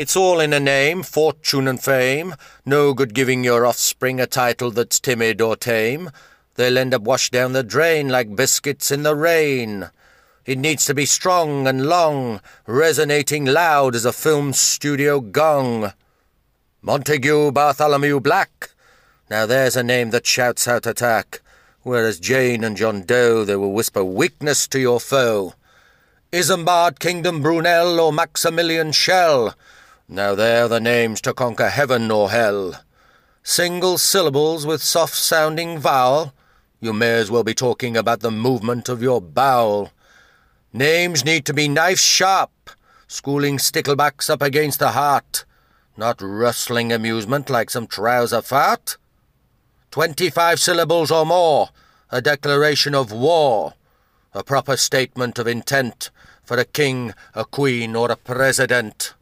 It's all in a name, fortune and fame. No good giving your offspring a title that's timid or tame. They'll end up washed down the drain like biscuits in the rain. It needs to be strong and long, resonating loud as a film studio gong. Montague Bartholomew Black. Now there's a name that shouts out attack, whereas Jane and John Doe they will whisper weakness to your foe. Isambard Kingdom Brunel or Maximilian Schell. Now they're the names to conquer heaven or hell. Single syllables with soft sounding vowel. You may as well be talking about the movement of your bowel. Names need to be knife sharp, schooling sticklebacks up against the heart, not rustling amusement like some trouser fart. Twenty-five syllables or more, a declaration of war, a proper statement of intent for a king, a queen, or a president.